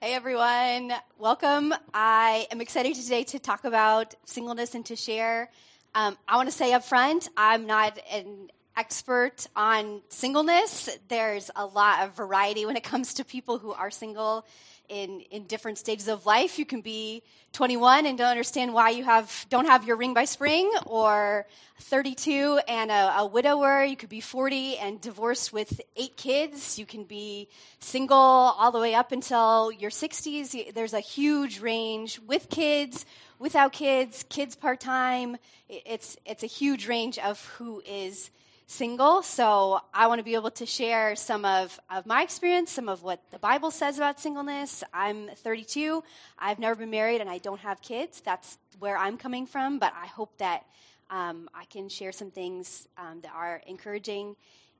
Hey everyone, welcome. I am excited today to talk about singleness and to share. Um, I want to say up front, I'm not an expert on singleness. There's a lot of variety when it comes to people who are single in, in different stages of life. You can be 21 and don't understand why you have don't have your ring by spring, or 32 and a, a widower. You could be 40 and divorced with eight kids. You can be single all the way up until your 60s. There's a huge range with kids, without kids, kids part time. It's it's a huge range of who is single, so I want to be able to share some of, of my experience, some of what the Bible says about singleness. I'm 32. I've never been married and I don't have kids. That's where I'm coming from, but I hope that um, I can share some things um, that are encouraging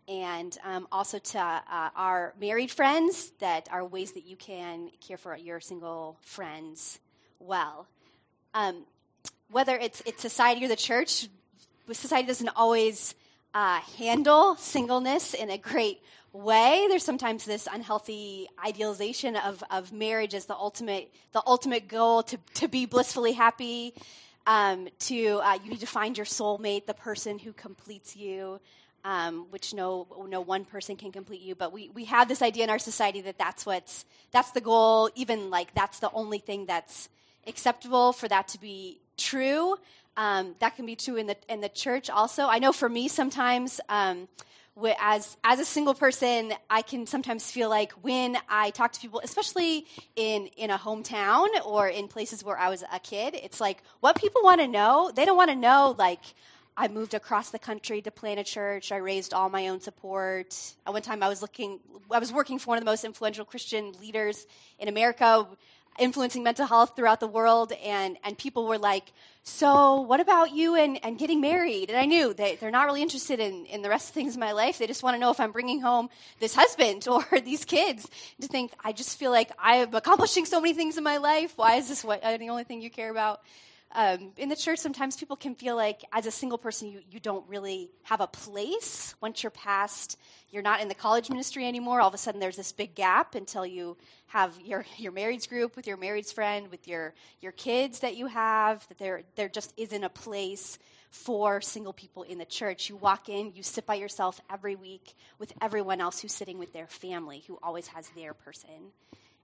and um, also to uh, our married friends that are ways that you can care for your single friends well. Um, whether it's, it's society or the church, society doesn't always uh, handle singleness in a great way. There's sometimes this unhealthy idealization of, of marriage as the ultimate the ultimate goal to, to be blissfully happy. Um, to uh, you need to find your soulmate, the person who completes you, um, which no no one person can complete you. But we we have this idea in our society that that's what's that's the goal. Even like that's the only thing that's acceptable for that to be true. Um, that can be true in the in the church also. I know for me sometimes. Um, as as a single person, I can sometimes feel like when I talk to people, especially in in a hometown or in places where I was a kid, it's like what people want to know. They don't want to know like I moved across the country to plant a church. I raised all my own support. At one time, I was looking, I was working for one of the most influential Christian leaders in America influencing mental health throughout the world, and, and people were like, So, what about you and, and getting married? And I knew they, they're not really interested in, in the rest of things in my life. They just want to know if I'm bringing home this husband or these kids. To think, I just feel like I'm accomplishing so many things in my life. Why is this what, uh, the only thing you care about? Um, in the church, sometimes people can feel like, as a single person, you, you don't really have a place. Once you're past, you're not in the college ministry anymore. All of a sudden, there's this big gap until you have your your marrieds group with your marrieds friend, with your your kids that you have. That there there just isn't a place for single people in the church. You walk in, you sit by yourself every week with everyone else who's sitting with their family, who always has their person.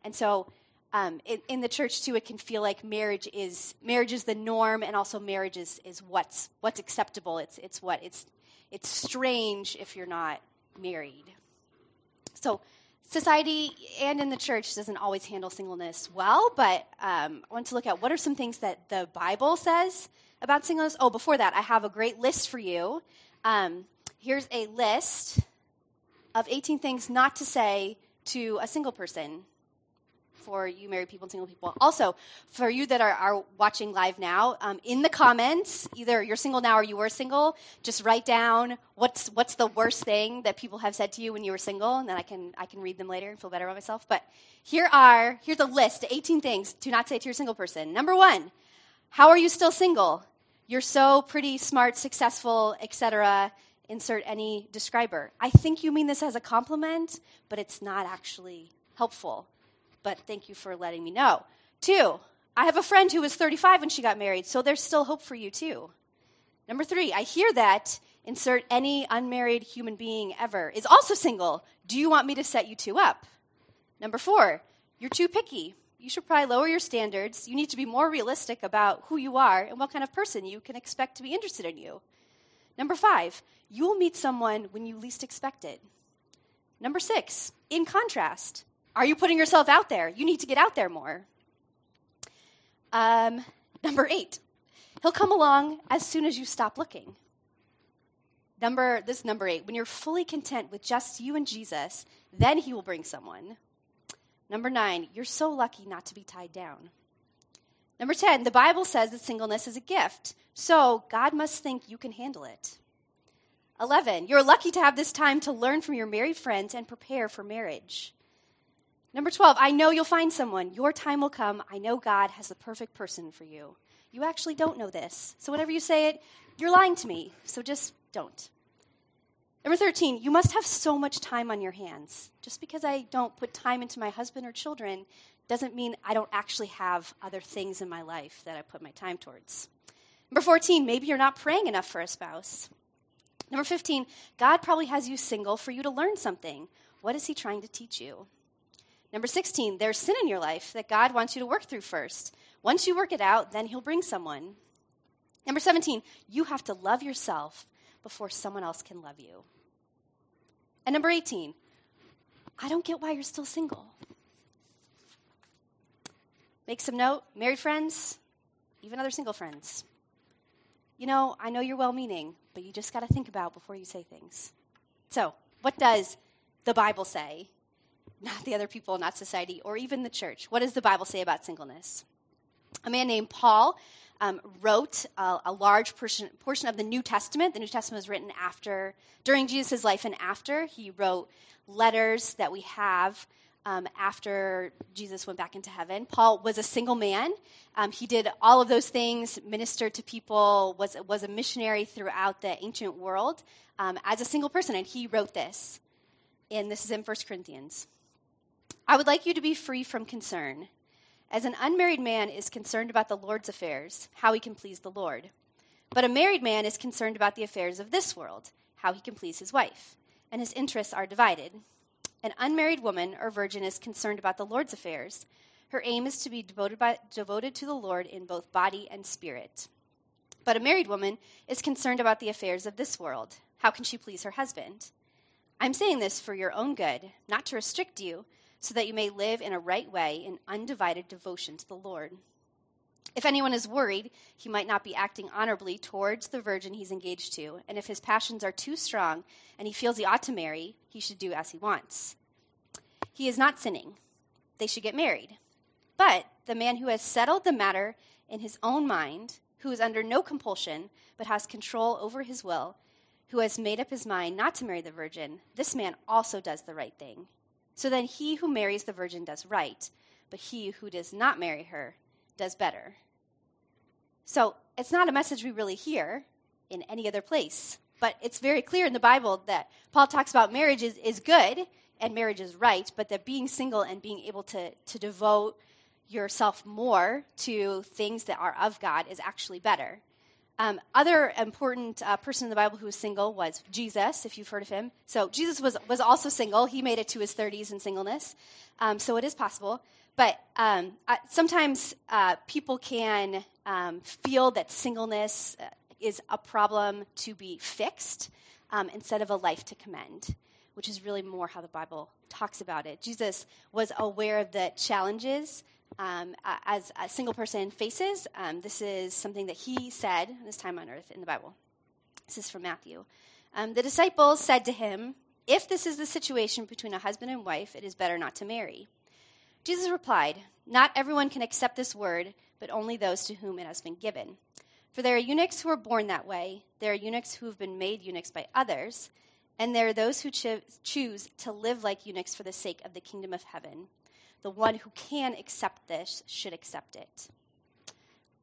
And so um, in, in, the church too, it can feel like marriage is marriage is the norm, and also marriage is, is what's what's acceptable. It's it's what it's it's strange if you're not married. So society and in the church doesn't always handle singleness well, but um, I want to look at what are some things that the Bible says about singleness. Oh, before that, I have a great list for you. Um, here's a list of 18 things not to say to a single person for you married people and single people. Also, for you that are, are watching live now, um, in the comments, either you're single now or you were single, just write down what's what's the worst thing that people have said to you when you were single, and then I can I can read them later and feel better about myself. But here are here's a list, 18 things to not say to your single person. Number one, how are you still single? You're so pretty, smart, successful, etc. Insert any describer. I think you mean this as a compliment, but it's not actually helpful but thank you for letting me know. Two, I have a friend who was 35 when she got married, so there's still hope for you too. Number three, I hear that insert any unmarried human being ever is also single. Do you want me to set you two up? Number four, you're too picky. You should probably lower your standards. You need to be more realistic about who you are and what kind of person you can expect to be interested in you. Number five, you will meet someone when you least expect it. Number six, in contrast, are you putting yourself out there? You need to get out there more. Um, number eight, he'll come along as soon as you stop looking. Number this number eight, when you're fully content with just you and Jesus, then he will bring someone. Number nine, you're so lucky not to be tied down. Number 10, the Bible says that singleness is a gift, so God must think you can handle it. 11, you're lucky to have this time to learn from your married friends and prepare for marriage. Number 12, I know you'll find someone. Your time will come. I know God has the perfect person for you. You actually don't know this. So whenever you say it, you're lying to me. So just don't. Number 13, you must have so much time on your hands. Just because I don't put time into my husband or children doesn't mean I don't actually have other things in my life that I put my time towards. Number 14, maybe you're not praying enough for a spouse. Number 15, God probably has you single for you to learn something. What is He trying to teach you? Number 16, there's sin in your life that God wants you to work through first. Once you work it out, then He'll bring someone. Number 17, you have to love yourself before someone else can love you. And number 18, I don't get why you're still single. Make some note, married friends, even other single friends. You know, I know you're well meaning, but you just got to think about before you say things. So, what does the Bible say? Not the other people, not society, or even the church. What does the Bible say about singleness? A man named Paul um, wrote a, a large portion, portion of the New Testament. The New Testament was written after, during Jesus' life and after. He wrote letters that we have um, after Jesus went back into heaven. Paul was a single man. Um, he did all of those things, ministered to people, was, was a missionary throughout the ancient world um, as a single person, and he wrote this. And this is in 1 Corinthians. I would like you to be free from concern. As an unmarried man is concerned about the Lord's affairs, how he can please the Lord. But a married man is concerned about the affairs of this world, how he can please his wife, and his interests are divided. An unmarried woman or virgin is concerned about the Lord's affairs. Her aim is to be devoted, by, devoted to the Lord in both body and spirit. But a married woman is concerned about the affairs of this world. How can she please her husband? I'm saying this for your own good, not to restrict you, so that you may live in a right way in undivided devotion to the Lord. If anyone is worried, he might not be acting honorably towards the virgin he's engaged to, and if his passions are too strong and he feels he ought to marry, he should do as he wants. He is not sinning. They should get married. But the man who has settled the matter in his own mind, who is under no compulsion, but has control over his will, who has made up his mind not to marry the virgin, this man also does the right thing. So then he who marries the virgin does right, but he who does not marry her does better. So it's not a message we really hear in any other place. But it's very clear in the Bible that Paul talks about marriage is, is good and marriage is right, but that being single and being able to, to devote yourself more to things that are of God is actually better. Um, other important uh, person in the Bible who was single was Jesus, if you've heard of him. So Jesus was, was also single. He made it to his 30s in singleness. Um, so it is possible. But um, sometimes uh, people can um, feel that singleness uh, is a problem to be fixed um, instead of a life to commend, which is really more how the Bible talks about it. Jesus was aware of the challenges um, as a single person faces. Um, this is something that he said this time on earth in the Bible. This is from Matthew. Um, the disciples said to him, If this is the situation between a husband and wife, it is better not to marry. Jesus replied, Not everyone can accept this word, but only those to whom it has been given. For there are eunuchs who are born that way, there are eunuchs who have been made eunuchs by others, and there are those who cho- choose to live like eunuchs for the sake of the kingdom of heaven. The one who can accept this should accept it.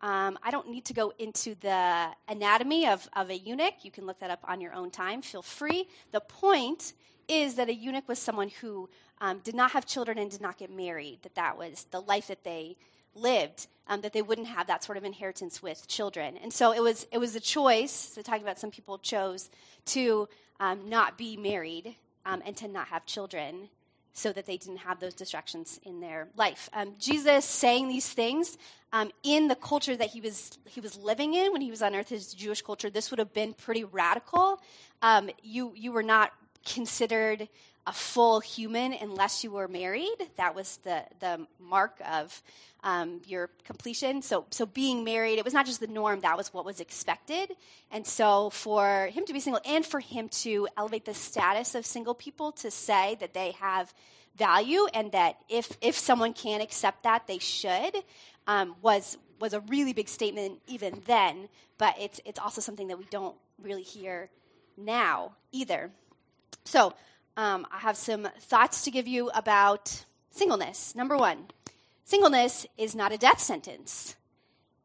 Um, I don't need to go into the anatomy of, of a eunuch. You can look that up on your own time. Feel free. The point is that a eunuch was someone who um, did not have children and did not get married, that that was the life that they lived, um, that they wouldn't have that sort of inheritance with children. And so it was, it was a choice, so talking about some people chose to um, not be married um, and to not have children so that they didn't have those distractions in their life. Um, Jesus saying these things um, in the culture that he was he was living in when he was on earth, his Jewish culture. This would have been pretty radical. Um, you you were not considered a full human unless you were married. That was the, the mark of um, your completion. So, so being married, it was not just the norm, that was what was expected. And so for him to be single and for him to elevate the status of single people to say that they have value and that if, if someone can accept that, they should, um, was, was a really big statement even then. But it's, it's also something that we don't really hear now either. So, um, I have some thoughts to give you about singleness. Number one, singleness is not a death sentence.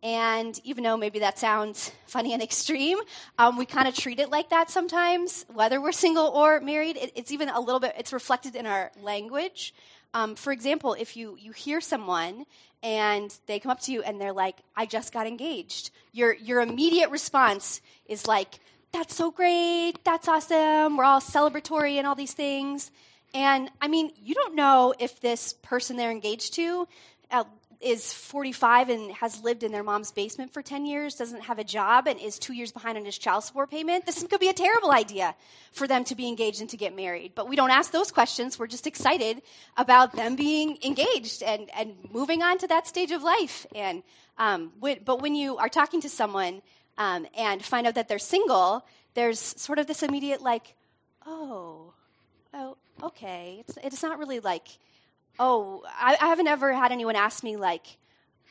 And even though maybe that sounds funny and extreme, um, we kind of treat it like that sometimes, whether we're single or married. It, it's even a little bit, it's reflected in our language. Um, for example, if you, you hear someone and they come up to you and they're like, I just got engaged, your, your immediate response is like, that's so great, that's awesome, we're all celebratory and all these things. And I mean, you don't know if this person they're engaged to uh, is 45 and has lived in their mom's basement for 10 years, doesn't have a job, and is two years behind on his child support payment, this could be a terrible idea for them to be engaged and to get married. But we don't ask those questions. We're just excited about them being engaged and, and moving on to that stage of life. And, um, but when you are talking to someone um, and find out that they're single, there's sort of this immediate, like, oh, oh, okay. It's, it's not really like, oh, I, I haven't ever had anyone ask me like,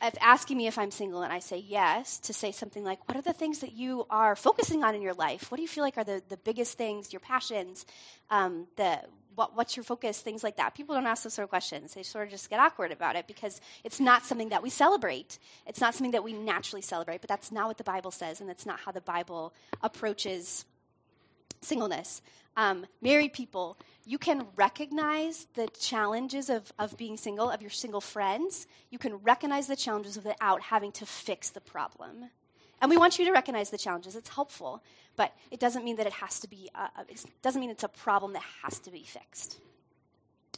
if asking me if I'm single and I say yes, to say something like, What are the things that you are focusing on in your life? What do you feel like are the, the biggest things, your passions, um, the, what, what's your focus, things like that? People don't ask those sort of questions. They sort of just get awkward about it because it's not something that we celebrate. It's not something that we naturally celebrate, but that's not what the Bible says, and that's not how the Bible approaches singleness. Um, married people, you can recognize the challenges of, of being single, of your single friends. You can recognize the challenges without having to fix the problem. And we want you to recognize the challenges. It's helpful, but it doesn't mean that it has to be, uh, it doesn't mean it's a problem that has to be fixed.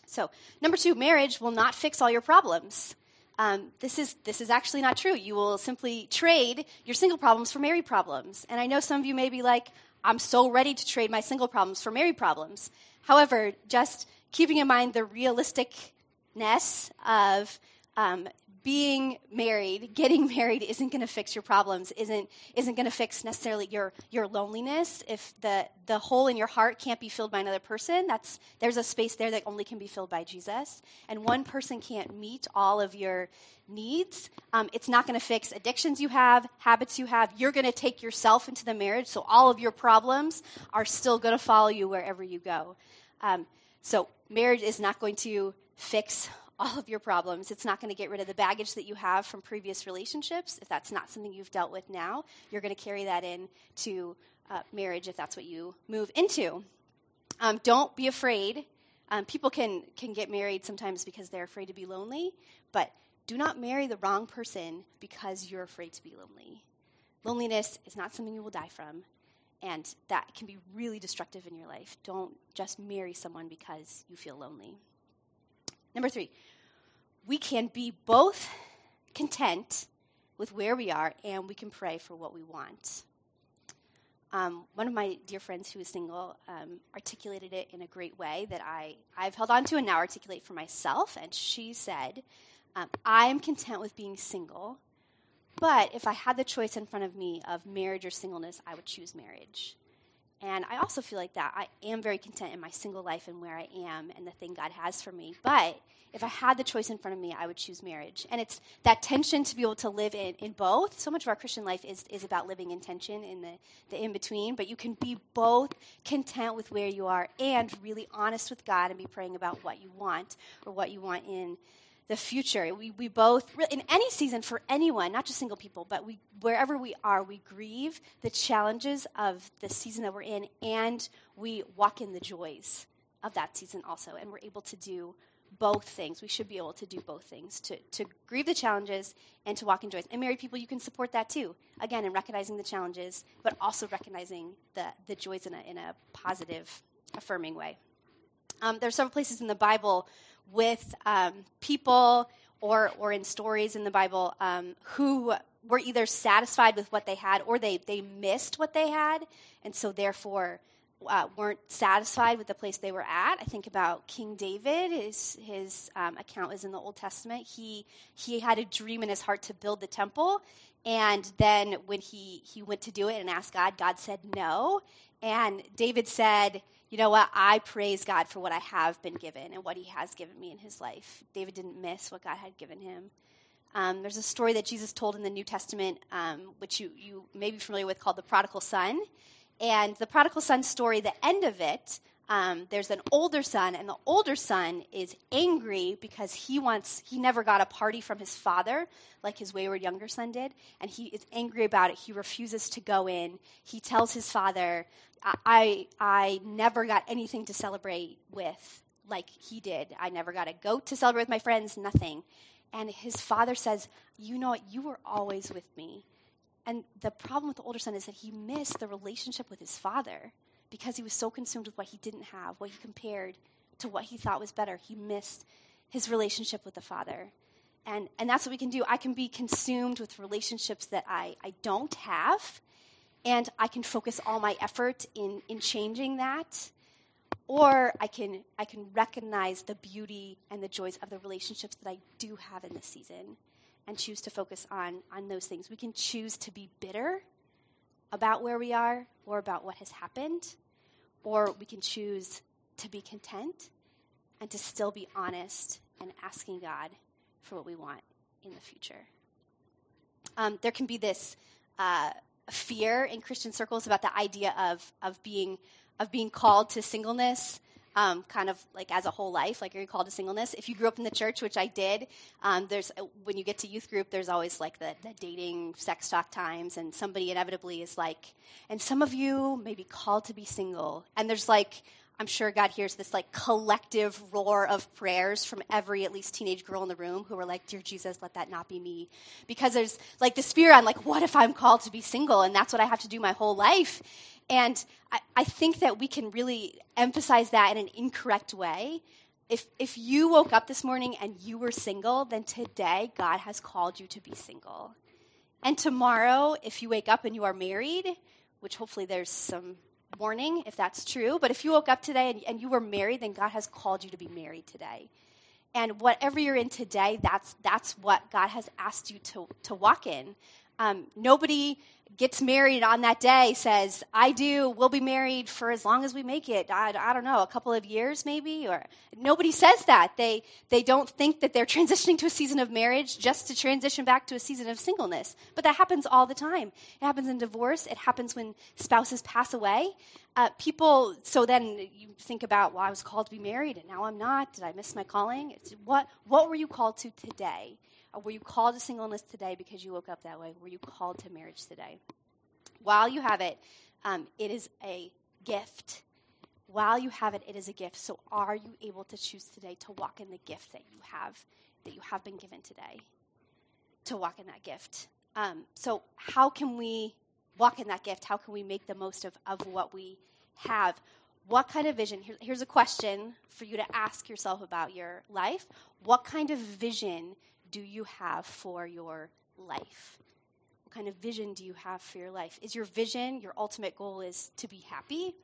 So, number two, marriage will not fix all your problems. Um, this is this is actually not true. You will simply trade your single problems for married problems. And I know some of you may be like, I'm so ready to trade my single problems for married problems. However, just keeping in mind the realisticness of um, being married, getting married isn't going to fix your problems, isn't, isn't going to fix necessarily your, your loneliness. If the, the hole in your heart can't be filled by another person, that's, there's a space there that only can be filled by Jesus. And one person can't meet all of your needs. Um, it's not going to fix addictions you have, habits you have. You're going to take yourself into the marriage, so all of your problems are still going to follow you wherever you go. Um, so, marriage is not going to fix all of your problems. It's not going to get rid of the baggage that you have from previous relationships. If that's not something you've dealt with now, you're going to carry that in to uh, marriage if that's what you move into. Um, don't be afraid. Um, people can, can get married sometimes because they're afraid to be lonely, but do not marry the wrong person because you're afraid to be lonely. Loneliness is not something you will die from, and that can be really destructive in your life. Don't just marry someone because you feel lonely. Number three, we can be both content with where we are and we can pray for what we want. Um, one of my dear friends who is single um, articulated it in a great way that I, I've held on to and now articulate for myself. And she said, um, I am content with being single, but if I had the choice in front of me of marriage or singleness, I would choose marriage. And I also feel like that. I am very content in my single life and where I am and the thing God has for me. But if I had the choice in front of me, I would choose marriage. And it's that tension to be able to live in, in both. So much of our Christian life is, is about living in tension in the, the in between. But you can be both content with where you are and really honest with God and be praying about what you want or what you want in the future. We, we both, in any season for anyone, not just single people, but we, wherever we are, we grieve the challenges of the season that we're in and we walk in the joys of that season also. And we're able to do both things. We should be able to do both things to, to grieve the challenges and to walk in joys. And married people, you can support that too. Again, in recognizing the challenges, but also recognizing the, the joys in a, in a positive, affirming way. Um, there are several places in the Bible with um, people or, or in stories in the Bible um, who were either satisfied with what they had or they, they missed what they had, and so therefore uh, weren't satisfied with the place they were at. I think about King David. His, his um, account is in the Old Testament. He, he had a dream in his heart to build the temple, and then when he, he went to do it and asked God, God said no. And David said, you know what? I praise God for what I have been given and what He has given me in His life. David didn't miss what God had given him. Um, there's a story that Jesus told in the New Testament, um, which you, you may be familiar with, called the prodigal son. And the prodigal son story, the end of it, um, there's an older son, and the older son is angry because he wants, he never got a party from his father like his wayward younger son did, and he is angry about it. He refuses to go in. He tells his father, I, I never got anything to celebrate with like he did. I never got a goat to celebrate with my friends, nothing. And his father says, You know what? You were always with me. And the problem with the older son is that he missed the relationship with his father because he was so consumed with what he didn't have, what he compared to what he thought was better. He missed his relationship with the father. And, and that's what we can do. I can be consumed with relationships that I, I don't have, and I can focus all my effort in, in changing that. Or I can, I can recognize the beauty and the joys of the relationships that I do have in this season and choose to focus on, on those things. We can choose to be bitter about where we are or about what has happened, or we can choose to be content and to still be honest and asking God for what we want in the future. Um, there can be this uh, fear in Christian circles about the idea of, of, being, of being called to singleness um, kind of like as a whole life, like are you called to singleness? If you grew up in the church, which I did, um, there's when you get to youth group, there's always like the, the dating, sex talk times, and somebody inevitably is like, and some of you may be called to be single, and there's like. I'm sure God hears this like collective roar of prayers from every at least teenage girl in the room who are like, Dear Jesus, let that not be me. Because there's like this fear on like, what if I'm called to be single and that's what I have to do my whole life? And I, I think that we can really emphasize that in an incorrect way. If, if you woke up this morning and you were single, then today God has called you to be single. And tomorrow, if you wake up and you are married, which hopefully there's some warning if that's true, but if you woke up today and, and you were married, then God has called you to be married today. And whatever you're in today, that's, that's what God has asked you to, to walk in. Um, nobody gets married on that day says, I do, we'll be married for as long as we make it. I, I don't know, a couple of years maybe? Or nobody says that. They, they don't think that they're transitioning to a season of marriage just to transition back to a season of singleness. But that happens all the time. It happens in divorce, it happens when spouses pass away. Uh, people, so then you think about, well, I was called to be married and now I'm not. Did I miss my calling? It's, what, what were you called to today? Or were you called to singleness today because you woke up that way? Were you called to marriage today? While you have it, um, it is a gift. While you have it, it is a gift. So are you able to choose today to walk in the gift that you have, that you have been given today? To walk in that gift. Um, so how can we walk in that gift? How can we make the most of, of what we have? What kind of vision? Here, here's a question for you to ask yourself about your life. What kind of vision do you have for your life? What kind of vision do you have for your life? Is your vision, your ultimate goal is to be happy?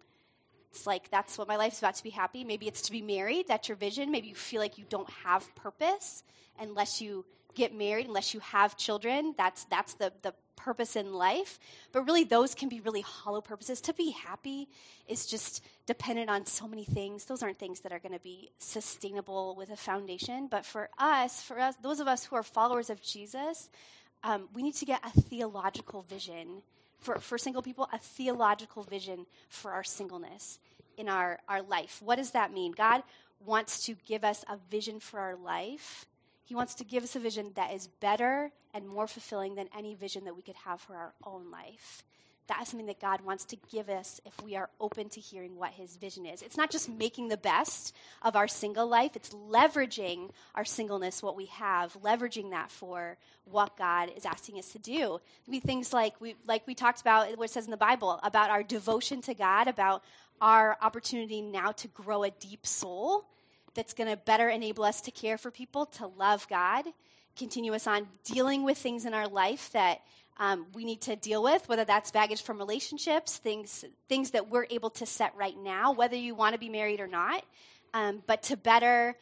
It's like that's what my life is about to be happy. Maybe it's to be married. That's your vision. Maybe you feel like you don't have purpose unless you get married, unless you have children. That's that's the the purpose in life. But really, those can be really hollow purposes. To be happy is just dependent on so many things. Those aren't things that are going to be sustainable with a foundation. But for us, for us, those of us who are followers of Jesus, um, we need to get a theological vision. For, for single people, a theological vision for our singleness in our, our life. What does that mean? God wants to give us a vision for our life he wants to give us a vision that is better and more fulfilling than any vision that we could have for our own life. That is something that God wants to give us if we are open to hearing what His vision is. It's not just making the best of our single life, it's leveraging our singleness, what we have, leveraging that for what God is asking us to do. Be things like we, like we talked about, what it says in the Bible, about our devotion to God, about our opportunity now to grow a deep soul that's going to better enable us to care for people, to love God, continue us on dealing with things in our life that um, we need to deal with, whether that's baggage from relationships, things, things that we're able to set right now, whether you want to be married or not, um, but to better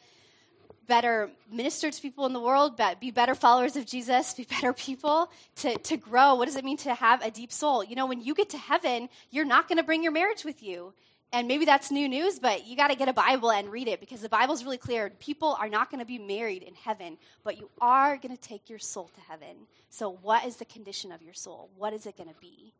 better minister to people in the world, be better followers of Jesus, be better people, to, to grow. What does it mean to have a deep soul? You know, when you get to heaven, you're not going to bring your marriage with you. And maybe that's new news, but you got to get a Bible and read it because the Bible's really clear. People are not going to be married in heaven, but you are going to take your soul to heaven. So, what is the condition of your soul? What is it going to be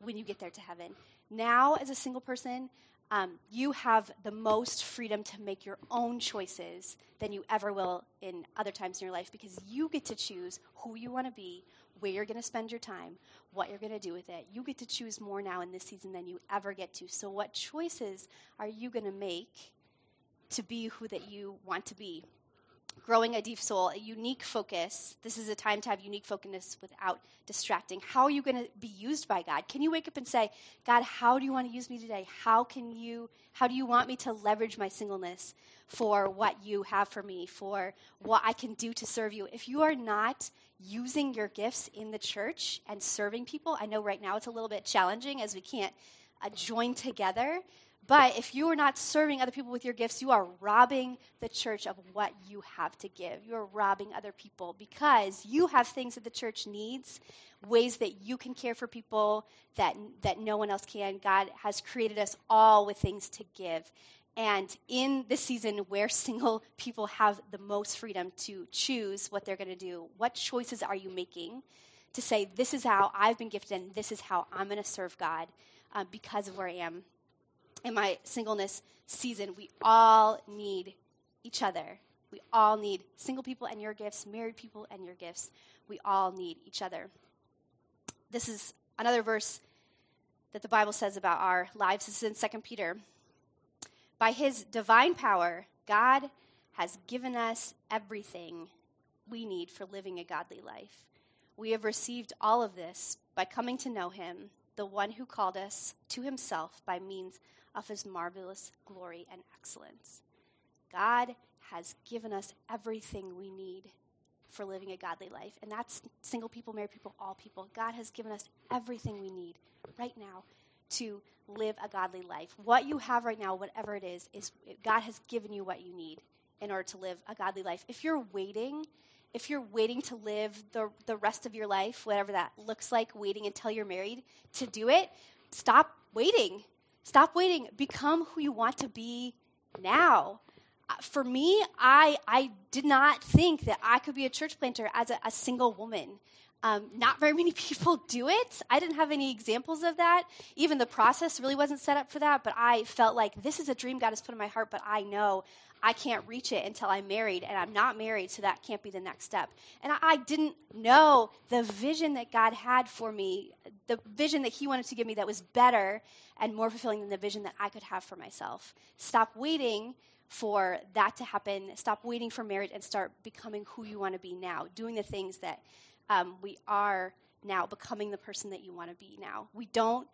when you get there to heaven? Now, as a single person, um, you have the most freedom to make your own choices than you ever will in other times in your life because you get to choose who you want to be, where you're going to spend your time, what you're going to do with it. You get to choose more now in this season than you ever get to. So, what choices are you going to make to be who that you want to be? Growing a deep soul, a unique focus. This is a time to have unique focus without distracting. How are you going to be used by God? Can you wake up and say, God, how do you want to use me today? How can you how do you want me to leverage my singleness for what you have for me, for what I can do to serve you? If you are not using your gifts in the church and serving people, I know right now it's a little bit challenging as we can't uh, join together. But if you are not serving other people with your gifts, you are robbing the church of what you have to give. You are robbing other people because you have things that the church needs, ways that you can care for people that, that no one else can. God has created us all with things to give. And in this season where single people have the most freedom to choose what they're going to do, what choices are you making to say, this is how I've been gifted and this is how I'm going to serve God uh, because of where I am in my singleness season, we all need each other. We all need single people and your gifts, married people and your gifts. We all need each other. This is another verse that the Bible says about our lives. This is in 2 Peter. By his divine power, God has given us everything we need for living a godly life. We have received all of this by coming to know him, the one who called us to himself by means of his marvelous glory and excellence. God has given us everything we need for living a godly life. And that's single people, married people, all people. God has given us everything we need right now to live a godly life. What you have right now, whatever it is, is God has given you what you need in order to live a godly life. If you're waiting, if you're waiting to live the, the rest of your life, whatever that looks like, waiting until you're married to do it, stop waiting. Stop waiting. Become who you want to be now. Uh, for me, I, I did not think that I could be a church planter as a, a single woman. Um, not very many people do it. I didn't have any examples of that. Even the process really wasn't set up for that, but I felt like this is a dream God has put in my heart, but I know I can't reach it until I'm married, and I'm not married, so that can't be the next step. And I, I didn't know the vision that God had for me, the vision that He wanted to give me that was better and more fulfilling than the vision that I could have for myself. Stop waiting for that to happen. Stop waiting for marriage and start becoming who you want to be now, doing the things that um, we are now, becoming the person that you want to be now. We don't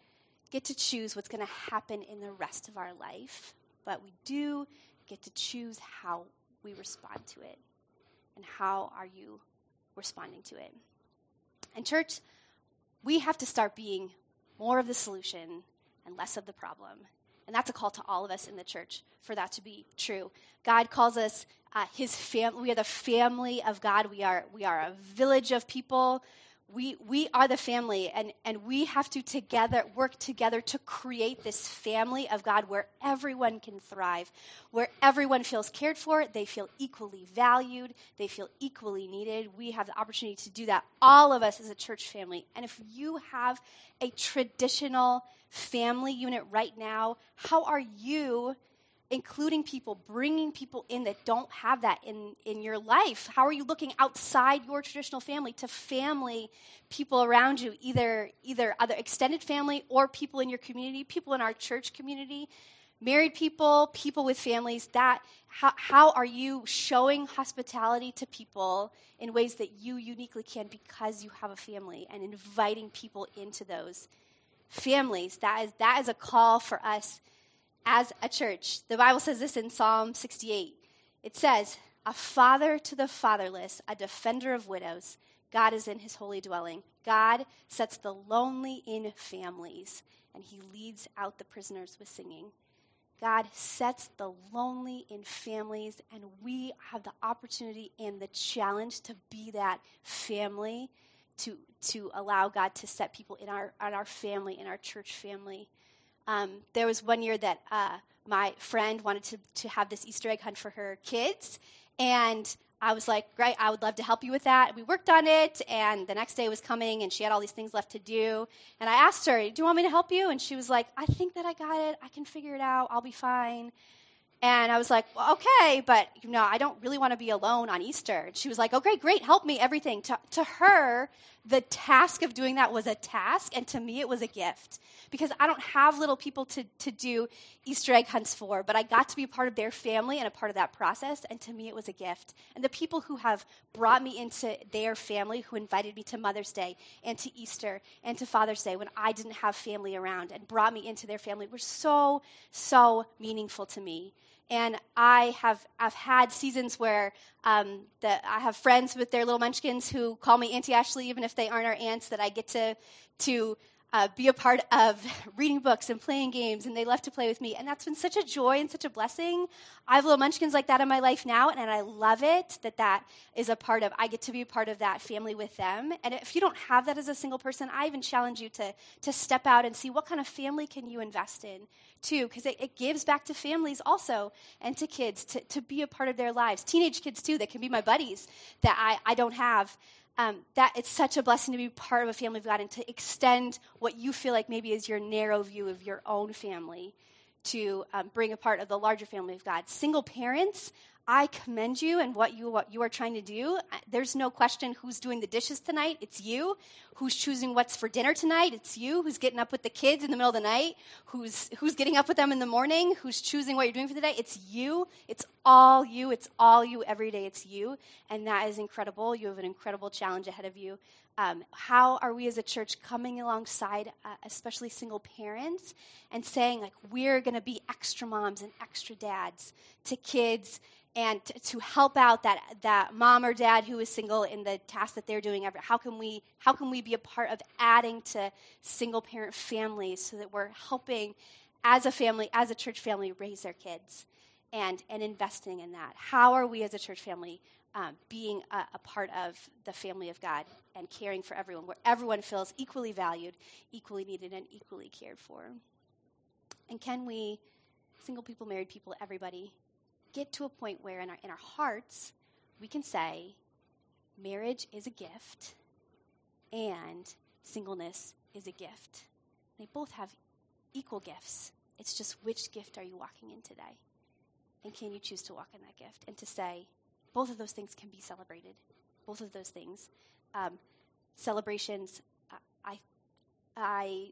get to choose what's going to happen in the rest of our life, but we do get to choose how we respond to it. And how are you responding to it? And, church, we have to start being more of the solution and less of the problem. And that's a call to all of us in the church for that to be true. God calls us uh, his family. We are the family of God. We are, we are a village of people we, we are the family, and, and we have to together work together to create this family of God where everyone can thrive, where everyone feels cared for, they feel equally valued, they feel equally needed. We have the opportunity to do that, all of us as a church family. And if you have a traditional family unit right now, how are you? Including people, bringing people in that don't have that in, in your life? How are you looking outside your traditional family to family people around you, either, either other extended family or people in your community, people in our church community, married people, people with families? That how, how are you showing hospitality to people in ways that you uniquely can because you have a family and inviting people into those families? That is, that is a call for us as a church. The Bible says this in Psalm 68. It says, A father to the fatherless, a defender of widows. God is in his holy dwelling. God sets the lonely in families, and he leads out the prisoners with singing. God sets the lonely in families, and we have the opportunity and the challenge to be that family, to, to allow God to set people in our, in our family, in our church family. Um, there was one year that uh, my friend wanted to, to have this Easter egg hunt for her kids, and I was like, great, I would love to help you with that. We worked on it, and the next day was coming, and she had all these things left to do. And I asked her, Do you want me to help you? And she was like, I think that I got it. I can figure it out. I'll be fine. And I was like, well, okay, but you know, I don't really want to be alone on Easter. And she was like, okay, great, help me, everything. To, to her, the task of doing that was a task, and to me, it was a gift. Because I don't have little people to, to do Easter egg hunts for, but I got to be a part of their family and a part of that process, and to me, it was a gift. And the people who have brought me into their family, who invited me to Mother's Day and to Easter and to Father's Day when I didn't have family around and brought me into their family, were so, so meaningful to me and I have I've had seasons where um, that I have friends with their little munchkins who call me Auntie Ashley, even if they aren't our aunts. That I get to to uh, be a part of reading books and playing games, and they love to play with me. And that's been such a joy and such a blessing. I have little munchkins like that in my life now, and I love it that that is a part of, I get to be a part of that family with them. And if you don't have that as a single person, I even challenge you to, to step out and see what kind of family can you invest in, too, because it, it gives back to families also and to kids to, to be a part of their lives. Teenage kids, too, that can be my buddies that I, I don't have um, that it's such a blessing to be part of a family of God and to extend what you feel like maybe is your narrow view of your own family to um, bring a part of the larger family of God. Single parents, I commend you and what you, what you are trying to do. There's no question who's doing the dishes tonight. It's you. Who's choosing what's for dinner tonight? It's you. Who's getting up with the kids in the middle of the night? Who's, who's getting up with them in the morning? Who's choosing what you're doing for the day? It's you. It's all you. It's all you every day. It's you. And that is incredible. You have an incredible challenge ahead of you. Um, how are we as a church coming alongside, uh, especially single parents, and saying, like, we're going to be extra moms and extra dads to kids and to, to, help out that, that mom or dad who is single in the task that they're doing how can we how can we be a part of adding to single parent families so that we're helping as a family as a church family raise their kids and and investing in that? How are we as a church family um, being a, a part of the family of god and caring for everyone where everyone feels equally valued equally needed and equally cared for? And can we single people married people everybody get to a point where in our, in our hearts we can say marriage is a gift and singleness is a gift. They both have equal gifts. It's just which gift are you walking in today? And can you choose to walk in that gift? And to say, both of those things can be celebrated. Both of those things. Um, celebrations, I, I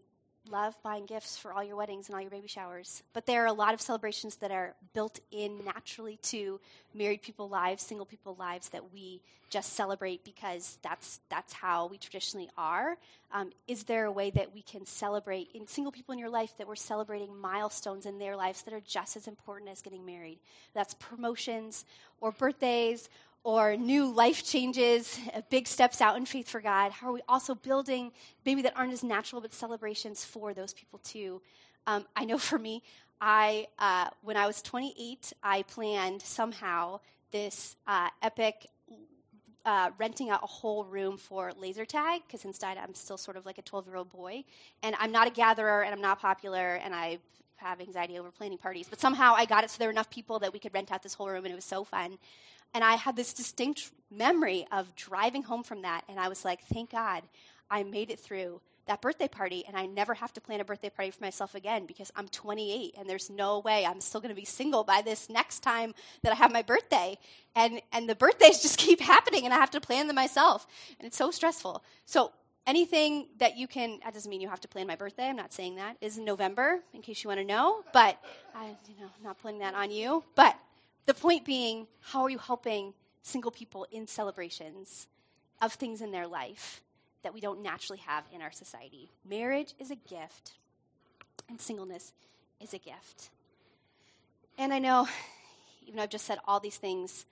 love buying gifts for all your weddings and all your baby showers. But there are a lot of celebrations that are built in naturally to married people lives, single people lives that we just celebrate because that's that's how we traditionally are. Um, is there a way that we can celebrate in single people in your life that we're celebrating milestones in their lives that are just as important as getting married? That's promotions or birthdays or new life changes, uh, big steps out in faith for God? How are we also building maybe that aren't as natural but celebrations for those people too? Um, I know for me, I uh, when I was 28, I planned somehow this uh, epic uh, renting out a whole room for laser tag because inside I'm still sort of like a 12 year old boy, and I'm not a gatherer and I'm not popular and I have anxiety over planning parties. But somehow I got it so there were enough people that we could rent out this whole room, and it was so fun. And I had this distinct memory of driving home from that, and I was like, thank God I made it through that birthday party, and I never have to plan a birthday party for myself again because I'm 28, and there's no way I'm still going to be single by this next time that I have my birthday. And, and the birthdays just keep happening, and I have to plan them myself, and it's so stressful. So anything that you can that doesn't mean you have to plan my birthday i'm not saying that is in november in case you want to know but i you know I'm not putting that on you but the point being, how are you helping single people in celebrations of things in their life that we don't naturally have in our society? Marriage is a gift, and singleness is a gift. And I know, even though I've just said all these things,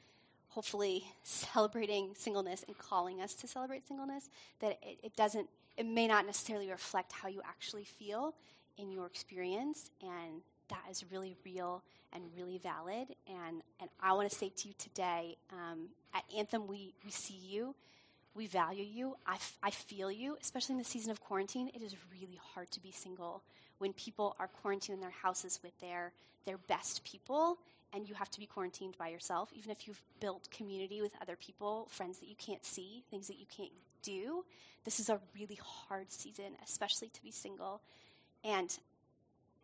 hopefully celebrating singleness and calling us to celebrate singleness, that it, it doesn't, it may not necessarily reflect how you actually feel in your experience, and that is really real and really valid. And, and I want to say to you today um, at Anthem, we, we see you, we value you, I, f- I feel you, especially in the season of quarantine. It is really hard to be single when people are quarantined in their houses with their, their best people and you have to be quarantined by yourself, even if you've built community with other people, friends that you can't see, things that you can't do, this is a really hard season, especially to be single. And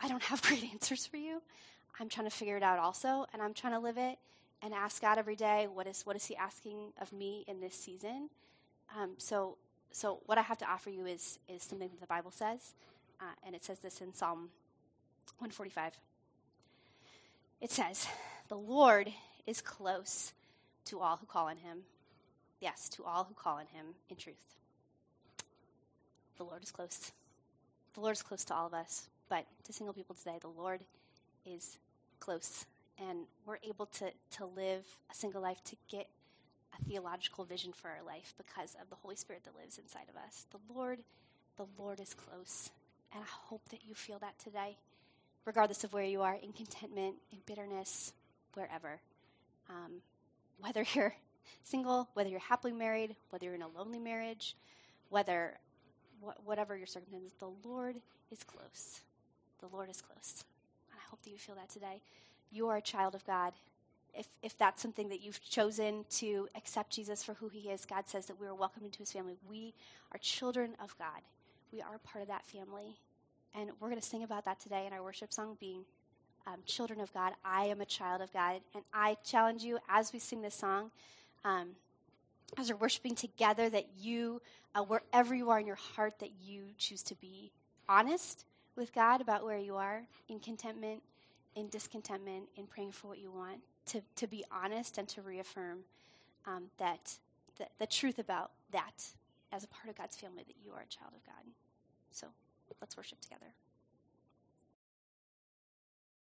I don't have great answers for you. I'm trying to figure it out also, and I'm trying to live it and ask God every day, what is what is He asking of me in this season? Um, so, so what I have to offer you is is something that the Bible says, uh, and it says this in Psalm 145. It says, "The Lord is close to all who call on Him. Yes, to all who call on Him in truth. The Lord is close. The Lord is close to all of us, but to single people today, the Lord is close and we're able to, to live a single life to get a theological vision for our life because of the Holy Spirit that lives inside of us. The Lord, the Lord is close. And I hope that you feel that today, regardless of where you are, in contentment, in bitterness, wherever. Um, whether you're single, whether you're happily married, whether you're in a lonely marriage, whether wh- whatever your circumstances, the Lord is close. The Lord is close. And I hope that you feel that today you are a child of God. If, if that's something that you've chosen to accept Jesus for who he is, God says that we are welcome into his family. We are children of God. We are part of that family. And we're going to sing about that today in our worship song, being um, children of God. I am a child of God. And I challenge you as we sing this song, um, as we're worshiping together, that you, uh, wherever you are in your heart, that you choose to be honest with God about where you are in contentment in discontentment, in praying for what you want, to, to be honest and to reaffirm um, that the, the truth about that as a part of God's family, that you are a child of God. So let's worship together.